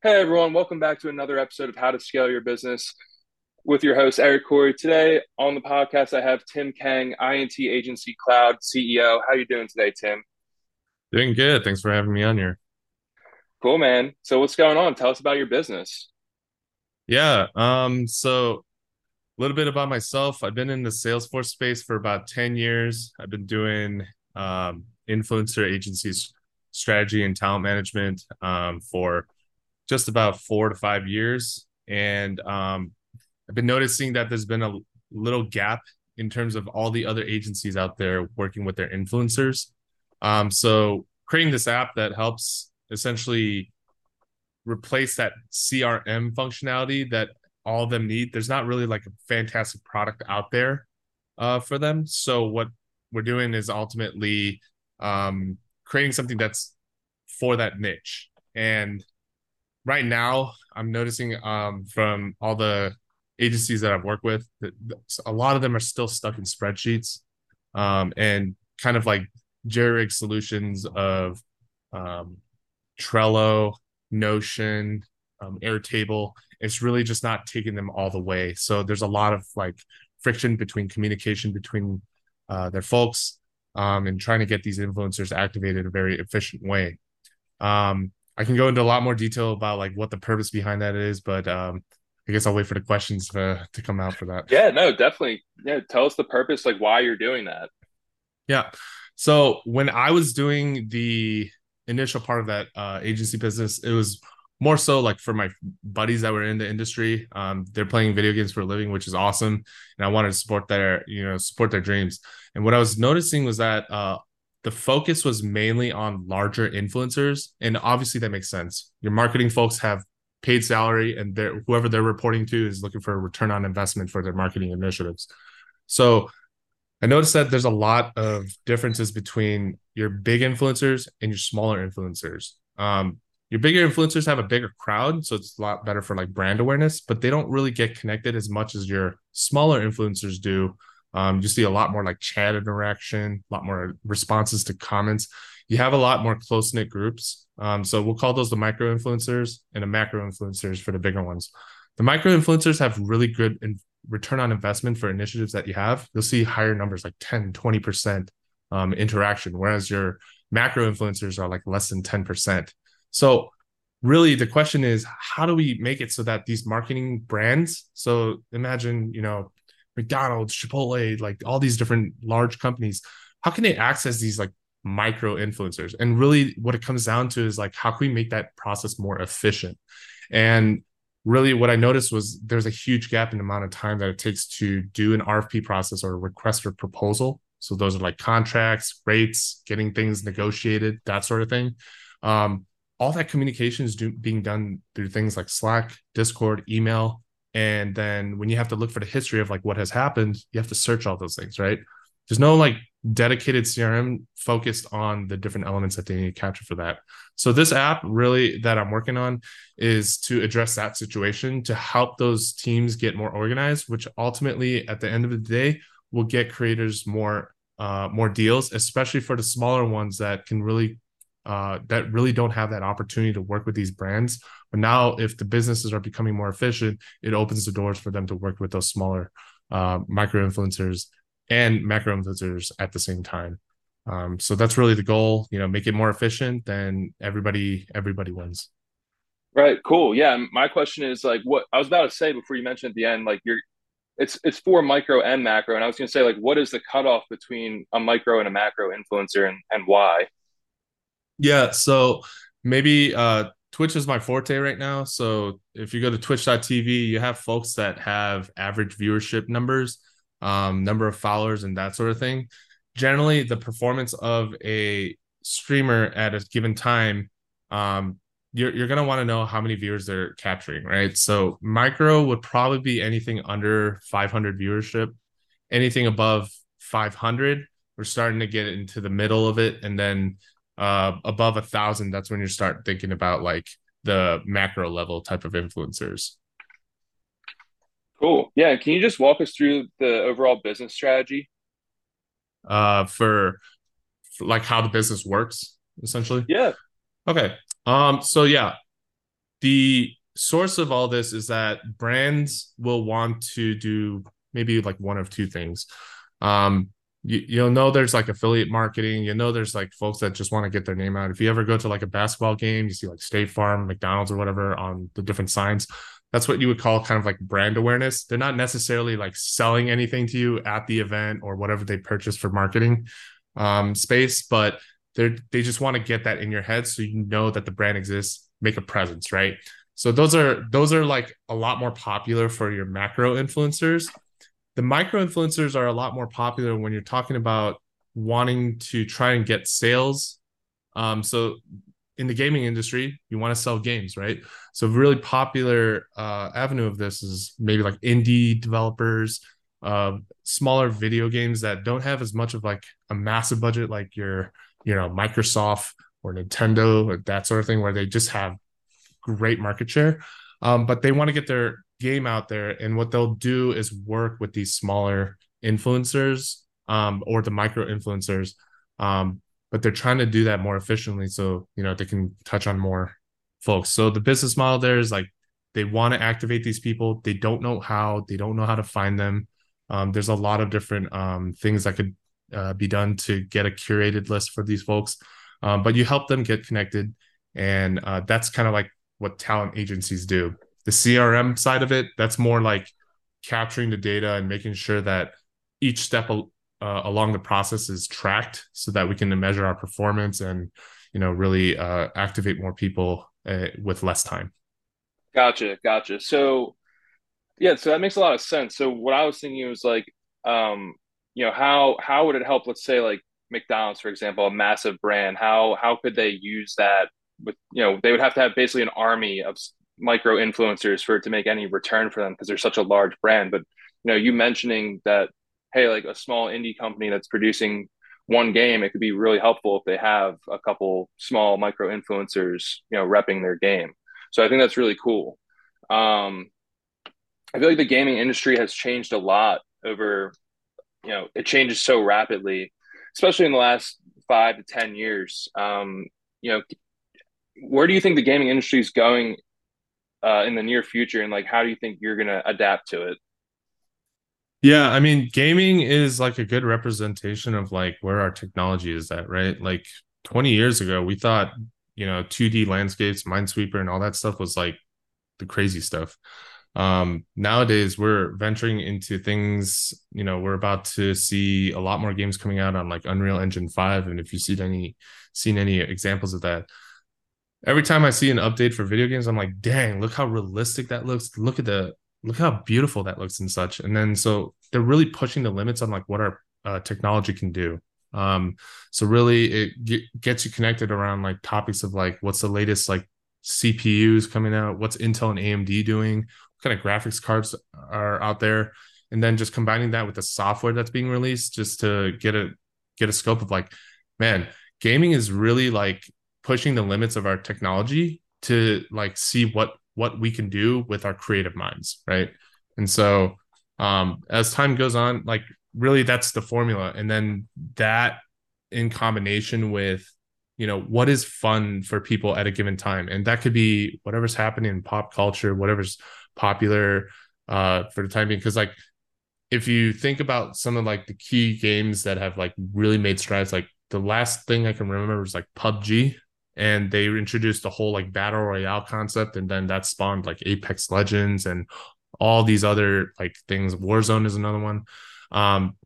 Hey everyone, welcome back to another episode of How to Scale Your Business with your host Eric Corey. Today on the podcast, I have Tim Kang, INT Agency Cloud CEO. How you doing today, Tim? Doing good. Thanks for having me on here. Cool, man. So what's going on? Tell us about your business. Yeah. Um, so a little bit about myself. I've been in the Salesforce space for about 10 years. I've been doing um, influencer agencies strategy and talent management um, for just about four to five years. And um, I've been noticing that there's been a little gap in terms of all the other agencies out there working with their influencers. Um, so creating this app that helps essentially replace that CRM functionality that all of them need. There's not really like a fantastic product out there uh, for them. So what we're doing is ultimately um, creating something that's for that niche. And right now, I'm noticing um, from all the agencies that I've worked with that a lot of them are still stuck in spreadsheets um, and kind of like jerry rig solutions of um, Trello, Notion, um, Airtable. It's really just not taking them all the way. So there's a lot of like friction between communication between uh, their folks um, and trying to get these influencers activated in a very efficient way. Um, I can go into a lot more detail about like what the purpose behind that is, but um, I guess I'll wait for the questions to, to come out for that. Yeah, no, definitely. Yeah, tell us the purpose, like why you're doing that. Yeah. So when I was doing the initial part of that uh, agency business, it was more so like for my buddies that were in the industry. Um, they're playing video games for a living, which is awesome, and I wanted to support their you know support their dreams. And what I was noticing was that uh, the focus was mainly on larger influencers, and obviously that makes sense. Your marketing folks have paid salary, and they're, whoever they're reporting to is looking for a return on investment for their marketing initiatives. So I noticed that there's a lot of differences between your big influencers and your smaller influencers. Um, your bigger influencers have a bigger crowd, so it's a lot better for like brand awareness, but they don't really get connected as much as your smaller influencers do. Um, you see a lot more like chat interaction, a lot more responses to comments. You have a lot more close knit groups. Um, so we'll call those the micro influencers and the macro influencers for the bigger ones. The micro influencers have really good in- return on investment for initiatives that you have. You'll see higher numbers like 10, 20% um, interaction, whereas your macro influencers are like less than 10%. So really the question is how do we make it so that these marketing brands so imagine you know mcdonald's chipotle like all these different large companies how can they access these like micro influencers? And really what it comes down to is like how can we make that process more efficient? And really what i noticed was there's a huge gap in the amount of time that it takes to do an rfp process or request for proposal. So those are like contracts rates getting things negotiated that sort of thing. Um, all that communication is do, being done through things like Slack, Discord, email. And then when you have to look for the history of like what has happened, you have to search all those things, right? There's no like dedicated CRM focused on the different elements that they need to capture for that. So this app really that I'm working on is to address that situation to help those teams get more organized, which ultimately at the end of the day will get creators more uh, more deals, especially for the smaller ones that can really uh, that really don't have that opportunity to work with these brands. But now, if the businesses are becoming more efficient, it opens the doors for them to work with those smaller uh, micro influencers and macro influencers at the same time. Um, so that's really the goal. You know, make it more efficient, then everybody everybody wins. Right. Cool. Yeah. My question is like what I was about to say before you mentioned at the end, like you're it's it's for micro and macro. And I was gonna say, like, what is the cutoff between a micro and a macro influencer and, and why? Yeah, so maybe uh Twitch is my forte right now. So if you go to twitch.tv, you have folks that have average viewership numbers, um, number of followers, and that sort of thing. Generally, the performance of a streamer at a given time, um, you're, you're going to want to know how many viewers they're capturing, right? So micro would probably be anything under 500 viewership, anything above 500. We're starting to get into the middle of it. And then uh, above a thousand, that's when you start thinking about like the macro level type of influencers. Cool. Yeah. Can you just walk us through the overall business strategy? Uh, for, for like how the business works, essentially. Yeah. Okay. Um. So yeah, the source of all this is that brands will want to do maybe like one of two things. Um, you, you'll know there's like affiliate marketing. You know there's like folks that just want to get their name out. If you ever go to like a basketball game, you see like State Farm, McDonald's, or whatever on the different signs. That's what you would call kind of like brand awareness. They're not necessarily like selling anything to you at the event or whatever they purchase for marketing um, space, but they they just want to get that in your head so you know that the brand exists, make a presence, right? So those are those are like a lot more popular for your macro influencers. The micro influencers are a lot more popular when you're talking about wanting to try and get sales. Um, so in the gaming industry, you want to sell games, right? So really popular uh, avenue of this is maybe like indie developers, uh, smaller video games that don't have as much of like a massive budget like your, you know, Microsoft or Nintendo or that sort of thing, where they just have great market share. Um, but they want to get their game out there. And what they'll do is work with these smaller influencers um, or the micro influencers. Um, but they're trying to do that more efficiently so, you know, they can touch on more folks. So the business model there is like they want to activate these people. They don't know how, they don't know how to find them. Um, there's a lot of different um, things that could uh, be done to get a curated list for these folks. Um, but you help them get connected. And uh, that's kind of like what talent agencies do. The CRM side of it, that's more like capturing the data and making sure that each step uh, along the process is tracked so that we can measure our performance and you know really uh, activate more people uh, with less time. Gotcha gotcha. So yeah so that makes a lot of sense. So what i was thinking was like um you know how how would it help let's say like mcdonald's for example a massive brand how how could they use that with you know they would have to have basically an army of micro influencers for it to make any return for them because they're such a large brand. But you know you mentioning that hey like a small indie company that's producing one game it could be really helpful if they have a couple small micro influencers you know repping their game. So i think that's really cool. Um i feel like the gaming industry has changed a lot over you know it changes so rapidly especially in the last five to ten years. Um you know where do you think the gaming industry is going uh, in the near future, and like how do you think you're gonna adapt to it? Yeah, I mean, gaming is like a good representation of like where our technology is at, right? Like 20 years ago, we thought, you know, 2D landscapes, Minesweeper, and all that stuff was like the crazy stuff. Um, nowadays, we're venturing into things, you know, we're about to see a lot more games coming out on like Unreal Engine 5. And if you see any seen any examples of that, every time I see an update for video games, I'm like, dang, look how realistic that looks. Look at the look how beautiful that looks and such. And then so they're really pushing the limits on like what our uh, technology can do. Um, so really it get, gets you connected around like topics of like what's the latest like CPUs coming out, what's Intel and AMD doing, what kind of graphics cards are out there, and then just combining that with the software that's being released just to get a get a scope of like, man, gaming is really like pushing the limits of our technology to like see what what we can do with our creative minds right? And so um as time goes on like really that's the formula. And then that in combination with you know what is fun for people at a given time. And that could be whatever's happening in pop culture whatever's popular uh for the time being. Because like if you think about some of like the key games that have like really made strides like the last thing i can remember was like pubg and they introduced the whole like battle royale concept and then that spawned like apex legends and all these other like things. Warzone is another one. Um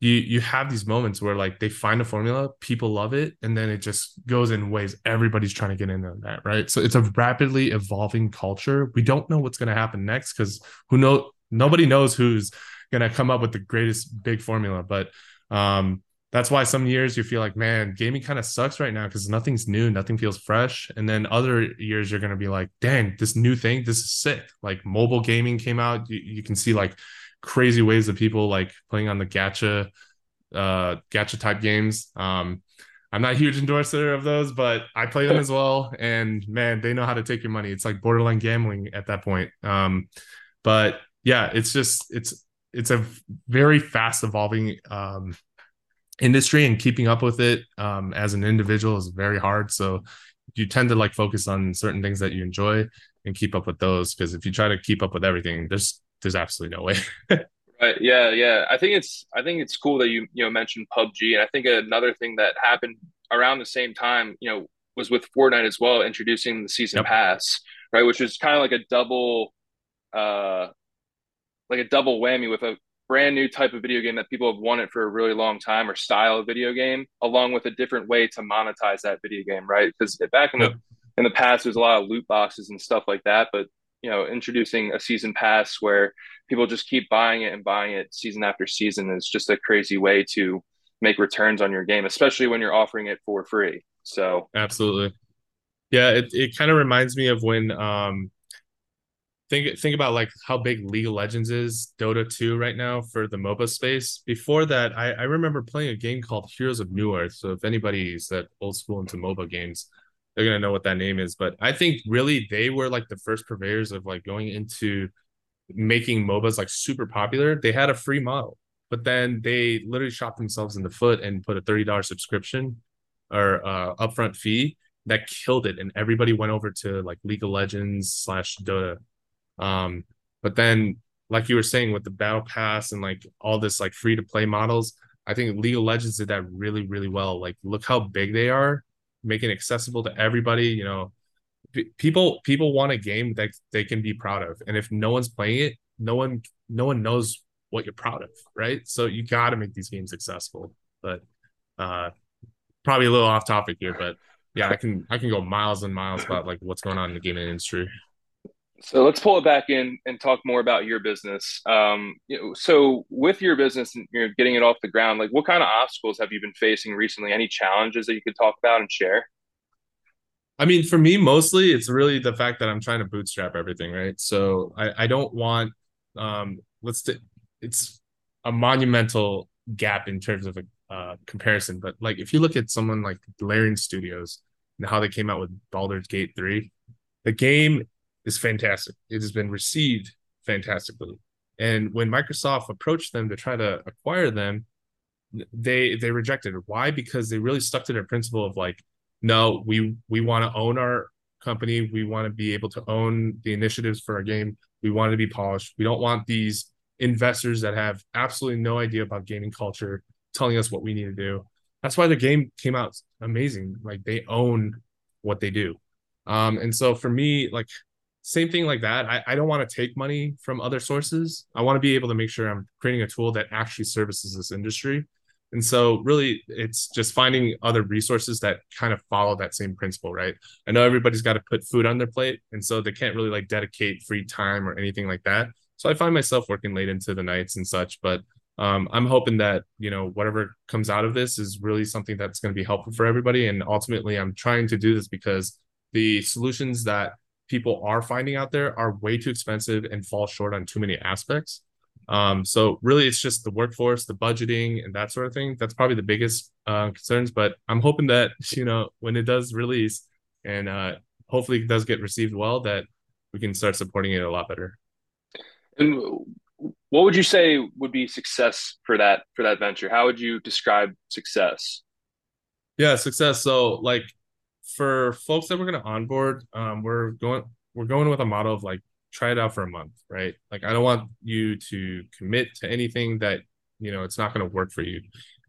you you have these moments where like they find a formula people love it and then it just goes in ways everybody's trying to get into that right? So it's a rapidly evolving culture. We don't know what's going to happen next because who know nobody knows who's going to come up with the greatest big formula but um that's why some years you feel like, man, gaming kind of sucks right now because nothing's new, nothing feels fresh. And then other years you're gonna be like, dang, this new thing, this is sick. Like mobile gaming came out, you, you can see like crazy ways of people like playing on the gacha, uh, gacha type games. Um, I'm not a huge endorser of those, but I play them as well. And man, they know how to take your money. It's like borderline gambling at that point. Um, but yeah, it's just it's it's a very fast evolving um industry and keeping up with it um, as an individual is very hard. So you tend to like focus on certain things that you enjoy and keep up with those because if you try to keep up with everything there's there's absolutely no way. Right. Yeah yeah. I think it's i think it's cool that you you know mentioned pubg and i think another thing that happened around the same time you know was with fortnite as well introducing the season yep. pass right? Which is kind of like a double uh like a double whammy with a brand new type of video game that people have wanted for a really long time or style of video game, along with a different way to monetize that video game, right? Because back in the in the past, there's a lot of loot boxes and stuff like that, but you know, introducing a season pass where people just keep buying it and buying it season after season is just a crazy way to make returns on your game, especially when you're offering it for free. So absolutely. Yeah, it, it kind of reminds me of when um think think about like how big League of Legends is, Dota 2 right now for the MOBA space. Before that, I, I remember playing a game called Heroes of Newerth. So if anybody's that old school into MOBA games, they're gonna know what that name is. But I think really they were like the first purveyors of like going into making MOBAs like super popular. They had a free model, but then they literally shot themselves in the foot and put a $30 subscription or uh, upfront fee that killed it. And everybody went over to like League of Legends slash Dota um, but then, like you were saying, with the battle pass and like all this like free to play models, I think League of Legends did that really, really well. Like, look how big they are, making accessible to everybody. You know, p- people people want a game that they can be proud of, and if no one's playing it, no one no one knows what you're proud of, right? So you got to make these games accessible. But uh, probably a little off topic here, but yeah, I can I can go miles and miles about like what's going on in the gaming industry. So let's pull it back in and talk more about your business. Um, you know, so with your business and you're getting it off the ground, like what kind of obstacles have you been facing recently? Any challenges that you could talk about and share? I mean, for me, mostly it's really the fact that I'm trying to bootstrap everything, right? So I, I don't want, um, let's, t- it's a monumental gap in terms of a uh, comparison. But like, if you look at someone like Larian Studios and how they came out with Baldur's Gate 3, the game is fantastic. It has been received fantastically. And when Microsoft approached them to try to acquire them, they they rejected it. Why? Because they really stuck to their principle of like, no, we we want to own our company. We want to be able to own the initiatives for our game. We want to be polished. We don't want these investors that have absolutely no idea about gaming culture telling us what we need to do. That's why the game came out amazing. Like they own what they do. Um, and so for me, like same thing like that. I, I don't want to take money from other sources. I want to be able to make sure I'm creating a tool that actually services this industry. And so, really, it's just finding other resources that kind of follow that same principle, right? I know everybody's got to put food on their plate, and so they can't really like dedicate free time or anything like that. So I find myself working late into the nights and such. But um, I'm hoping that you know whatever comes out of this is really something that's going to be helpful for everybody. And ultimately, I'm trying to do this because the solutions that people are finding out there are way too expensive and fall short on too many aspects. Um, so really, it's just the workforce, the budgeting, and that sort of thing. That's probably the biggest uh, concerns. But I'm hoping that you know when it does release, and uh, hopefully it does get received well, that we can start supporting it a lot better. And what would you say would be success for that for that venture? How would you describe success? Yeah, success. So like for folks that we're going to onboard, um, we're going we're going with a model of like try it out for a month, right? Like I don't want you to commit to anything that you know it's not going to work for you,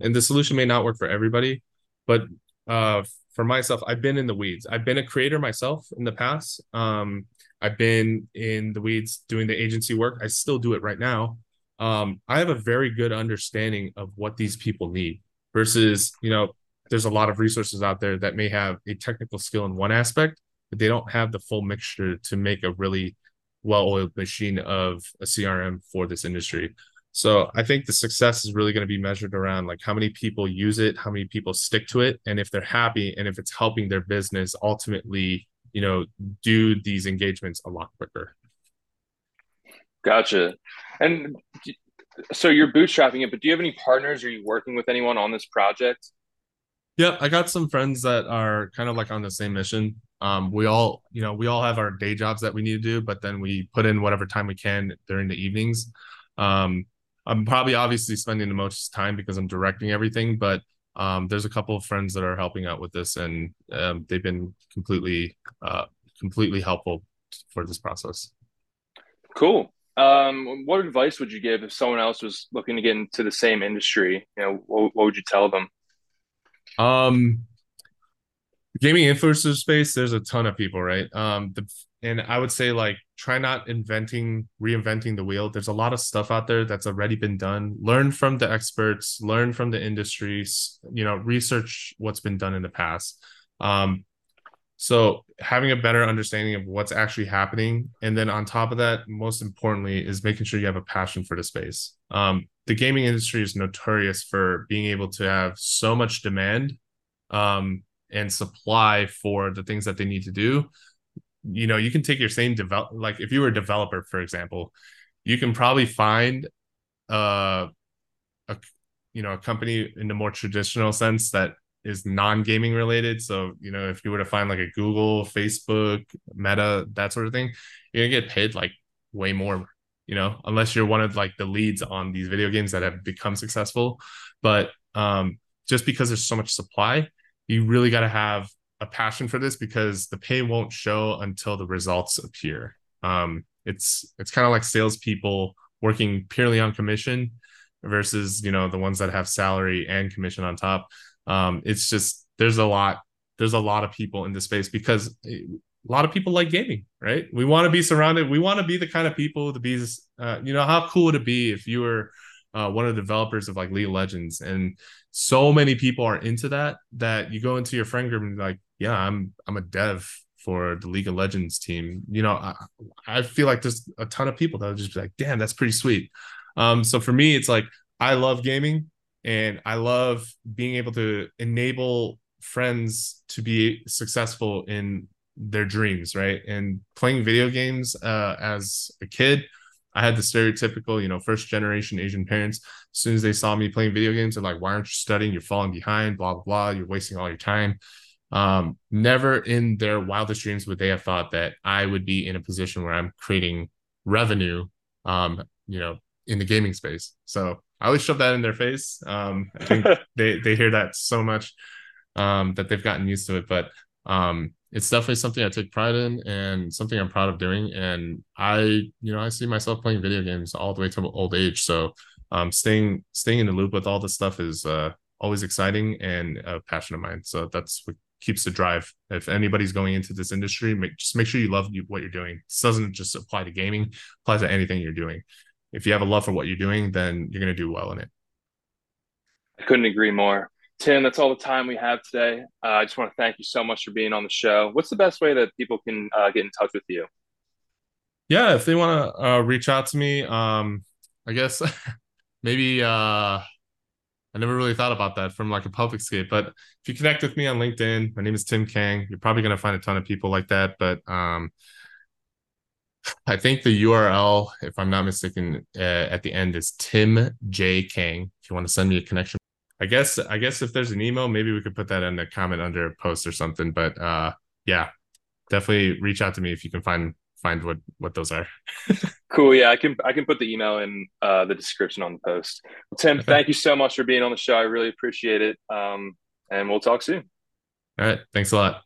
and the solution may not work for everybody, but uh, for myself, I've been in the weeds. I've been a creator myself in the past. Um, I've been in the weeds doing the agency work. I still do it right now. Um, I have a very good understanding of what these people need versus, you know, there's a lot of resources out there that may have a technical skill in one aspect, but they don't have the full mixture to make a really well-oiled machine of a CRM for this industry. So I think the success is really going to be measured around like how many people use it, how many people stick to it, and if they're happy and if it's helping their business ultimately, you know, do these engagements a lot quicker. Gotcha. And so you're bootstrapping it, but do you have any partners? Are you working with anyone on this project? Yeah, I got some friends that are kind of like on the same mission. Um, we all, you know, we all have our day jobs that we need to do, but then we put in whatever time we can during the evenings. Um, I'm probably obviously spending the most time because I'm directing everything, but um, there's a couple of friends that are helping out with this, and um, they've been completely uh, completely helpful for this process. Cool. Um, what advice would you give if someone else was looking to get into the same industry? You know, what, what would you tell them? Um, gaming influencer space, there's a ton of people, right? Um, the and I would say like try not inventing, reinventing the wheel. There's a lot of stuff out there that's already been done. Learn from the experts, learn from the industries, you know, research what's been done in the past. Um, so having a better understanding of what's actually happening, and then on top of that, most importantly, is making sure you have a passion for the space. Um, the gaming industry is notorious for being able to have so much demand um, and supply for the things that they need to do. You know, you can take your same develop, like if you were a developer, for example, you can probably find uh, a you know a company in the more traditional sense that is non-gaming related. So, you know, if you were to find like a Google, Facebook, Meta, that sort of thing, you're gonna get paid like way more, you know, unless you're one of like the leads on these video games that have become successful. But um, just because there's so much supply, you really got to have a passion for this because the pay won't show until the results appear. Um, it's it's kind of like salespeople working purely on commission versus you know the ones that have salary and commission on top um, it's just there's a lot there's a lot of people in this space because a lot of people like gaming, right? We want to be surrounded. We want to be the kind of people to be, uh, you know, how cool would it be if you were uh, one of the developers of like League of Legends, and so many people are into that that you go into your friend group and like, yeah, I'm I'm a dev for the League of Legends team. You know, I, I feel like there's a ton of people that would just be like, damn, that's pretty sweet. Um, so for me, it's like I love gaming and I love being able to enable friends to be successful in their dreams, right? And playing video games uh, as a kid, I had the stereotypical, you know, first generation Asian parents. As soon as they saw me playing video games, they're like, "Why aren't you studying? You're falling behind. Blah blah blah. You're wasting all your time." Um, never in their wildest dreams would they have thought that I would be in a position where I'm creating revenue, um, you know, in the gaming space. So I always shove that in their face. Um, I think they they hear that so much um, that they've gotten used to it. But um, it's definitely something I take pride in and something I'm proud of doing. And I, you know, I see myself playing video games all the way to old age. So um, staying staying in the loop with all this stuff is uh, always exciting and a passion of mine. So that's what keeps the drive. If anybody's going into this industry, make, just make sure you love what you're doing. This doesn't just apply to gaming; applies to anything you're doing if you have a love for what you're doing, then you're going to do well in it. I couldn't agree more. Tim, that's all the time we have today. Uh, I just want to thank you so much for being on the show. What's the best way that people can uh, get in touch with you? Yeah, if they want to uh, reach out to me, um, I guess maybe uh, I never really thought about that from like a public scape. But if you connect with me on LinkedIn, my name is Tim Kang. You're probably going to find a ton of people like that. But um, I think the URL, if I'm not mistaken, uh, at the end is Tim J Kang. If you want to send me a connection, I guess I guess if there's an email, maybe we could put that in the comment under a post or something. But uh, yeah, definitely reach out to me if you can find find what what those are. cool. Yeah, I can I can put the email in uh, the description on the post. Well, Tim, okay. thank you so much for being on the show. I really appreciate it. Um, and we'll talk soon. All right. Thanks a lot.